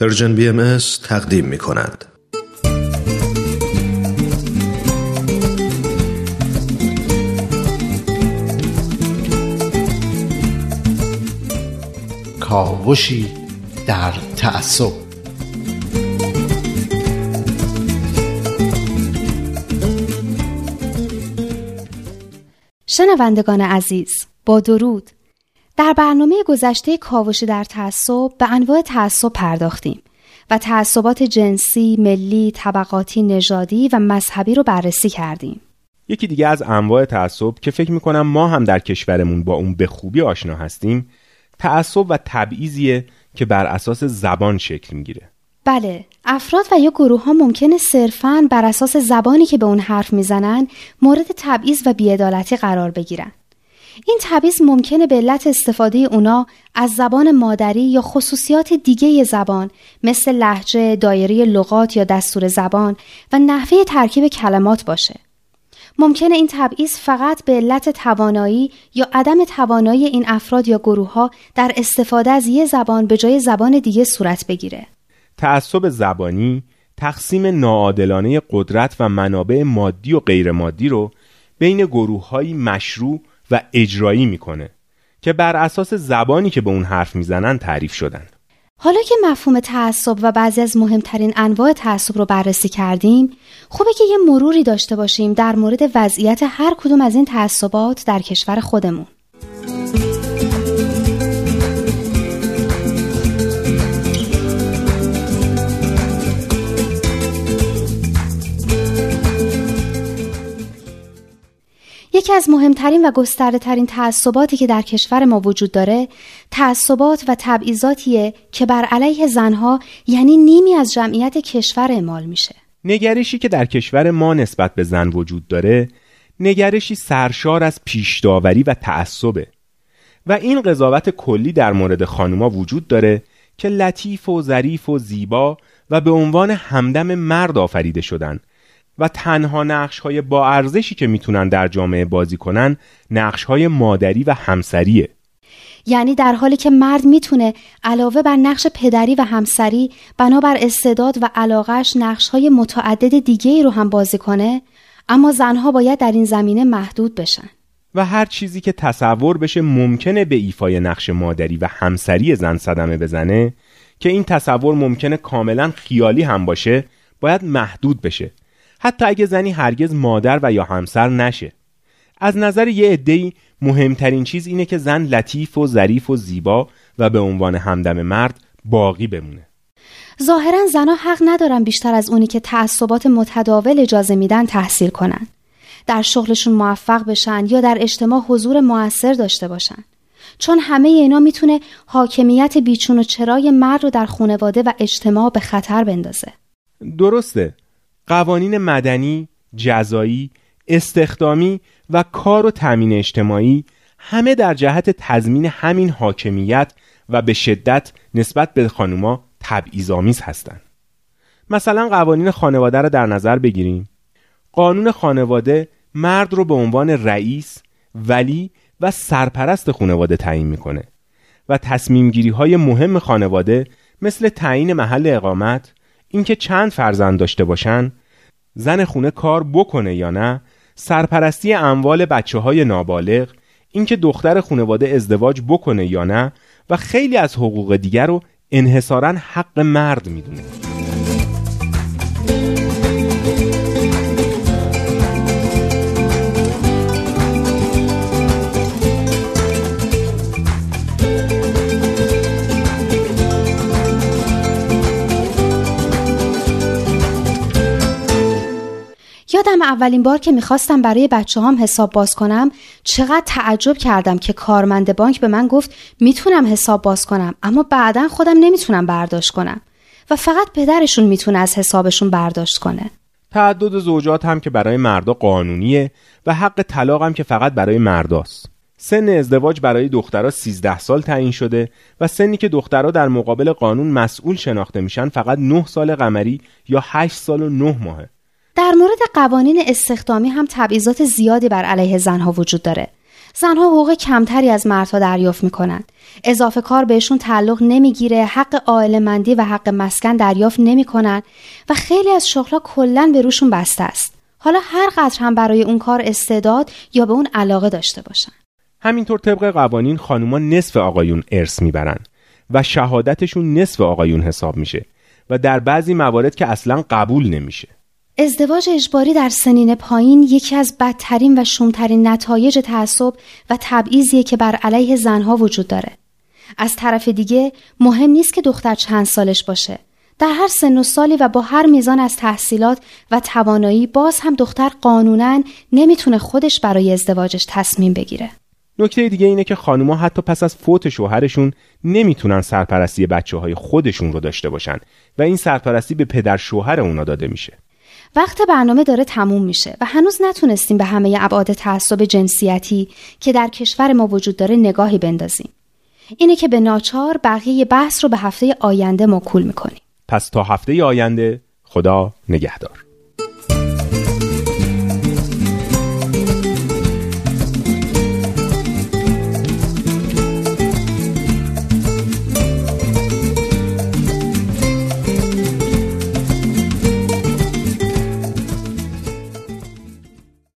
پرژن بی ام تقدیم می کند. کاوشی در تعصب شنوندگان عزیز با درود در برنامه گذشته کاوشی در تعصب به انواع تعصب پرداختیم و تعصبات جنسی، ملی، طبقاتی، نژادی و مذهبی رو بررسی کردیم. یکی دیگه از انواع تعصب که فکر می‌کنم ما هم در کشورمون با اون به خوبی آشنا هستیم تعصب و تبعیضیه که بر اساس زبان شکل می‌گیره بله، افراد و یا گروه ها ممکنه صرفاً بر اساس زبانی که به اون حرف می‌زنن مورد تبعیض و بیعدالتی قرار بگیرن. این تبعیض ممکنه به علت استفاده اونا از زبان مادری یا خصوصیات دیگه زبان مثل لحجه، دایره لغات یا دستور زبان و نحوه ترکیب کلمات باشه. ممکنه این تبعیض فقط به علت توانایی یا عدم توانایی این افراد یا گروه ها در استفاده از یه زبان به جای زبان دیگه صورت بگیره. تعصب زبانی تقسیم ناعادلانه قدرت و منابع مادی و غیر مادی رو بین گروه های مشروع و اجرایی می‌کنه که بر اساس زبانی که به اون حرف می‌زنن تعریف شدن. حالا که مفهوم تعصب و بعضی از مهمترین انواع تعصب رو بررسی کردیم خوبه که یه مروری داشته باشیم در مورد وضعیت هر کدوم از این تعصبات در کشور خودمون. یکی از مهمترین و گسترده ترین تعصباتی که در کشور ما وجود داره تعصبات و تبعیضاتیه که بر علیه زنها یعنی نیمی از جمعیت کشور اعمال میشه. نگرشی که در کشور ما نسبت به زن وجود داره نگرشی سرشار از پیشداوری و تعصبه. و این قضاوت کلی در مورد خانوما وجود داره که لطیف و ظریف و زیبا و به عنوان همدم مرد آفریده شدن. و تنها نقش های با ارزشی که می‌تونن در جامعه بازی کنن نقش های مادری و همسریه. یعنی در حالی که مرد می‌تونه علاوه بر نقش پدری و همسری بنابر استعداد و علاقش نقش های متعدد دیگه ای رو هم بازی کنه اما زنها باید در این زمینه محدود بشن. و هر چیزی که تصور بشه ممکنه به ایفای نقش مادری و همسری زن صدمه بزنه که این تصور ممکنه کاملا خیالی هم باشه باید محدود بشه. حتی اگه زنی هرگز مادر و یا همسر نشه. از نظر یه عده‌ای مهمترین چیز اینه که زن لطیف و ظریف و زیبا و به عنوان همدم مرد باقی بمونه. ظاهرا زنها حق ندارن بیشتر از اونی که تعصبات متداول اجازه میدن تحصیل کنن. در شغلشون موفق بشن یا در اجتماع حضور موثر داشته باشن. چون همه اینا می‌تونه حاکمیت بیچون و چرای مرد رو در خانواده و اجتماع به خطر بندازه. درسته. قوانین مدنی، جزایی، استخدامی و کار و تأمین اجتماعی همه در جهت تضمین همین حاکمیت و به شدت نسبت به خانوما تبعیض‌آمیز هستند. مثلا قوانین خانواده را در نظر بگیریم. قانون خانواده مرد رو به عنوان رئیس، ولی و سرپرست خانواده تعیین می‌کنه و تصمیم گیری های مهم خانواده مثل تعیین محل اقامت، اینکه چند فرزند داشته باشن زن خونه کار بکنه یا نه سرپرستی اموال بچه های نابالغ اینکه دختر خانواده ازدواج بکنه یا نه و خیلی از حقوق دیگر رو انحصارا حق مرد می‌دونه. یادم اولین بار که می‌خواستم برای بچه هام حساب باز کنم چقدر تعجب کردم که کارمند بانک به من گفت می‌تونم حساب باز کنم اما بعدا خودم نمی‌تونم برداشت کنم و فقط پدرشون می‌تونه از حسابشون برداشت کنه. تعدد زوجات هم که برای مردا قانونیه و حق طلاق هم که فقط برای مرداست. سن ازدواج برای دخترها 13 سال تعیین شده و سنی که دخترها در مقابل قانون مسئول شناخته میشن فقط 9 سال قمری یا 8 سال و 9 ماهه. در مورد قوانین استخدامی هم تبعیضات زیادی بر علیه زنها وجود داره. زنها حقوق کمتری از مردها دریافت می‌کنند اضافه کار بهشون تعلق نمی‌گیره حق مندی و حق مسکن دریافت نمی‌کنن و خیلی از شغلها کلا به روشون بسته است. حالا هر قدر هم برای اون کار استعداد یا به اون علاقه داشته باشن. همینطور طبق قوانین خانوما نصف آقایون ارث می‌برن و شهادتشون نصف آقایون حساب میشه و در بعضی موارد که اصلا قبول نمیشه. ازدواج اجباری در سنین پایین یکی از بدترین و شومترین نتایج تعصب و تبعیضیه که بر علیه زنها وجود داره. از طرف دیگه مهم نیست که دختر چند سالش باشه. در هر سن و سالی و با هر میزان از تحصیلات و توانایی باز هم دختر قانونا نمی‌تونه خودش برای ازدواجش تصمیم بگیره. نکته دیگه اینه که خانوما حتی پس از فوت شوهرشون نمی‌تونن سرپرستی بچه های خودشون رو داشته باشن و این سرپرستی به پدر شوهر اونا داده میشه. وقت برنامه داره تموم میشه و هنوز نتونستیم به همه ابعاد تعصب جنسیتی که در کشور ما وجود داره نگاهی بندازیم. اینه که به ناچار بقیه بحث رو به هفته آینده موکول می‌کنیم. پس تا هفته آینده خدا نگهدار.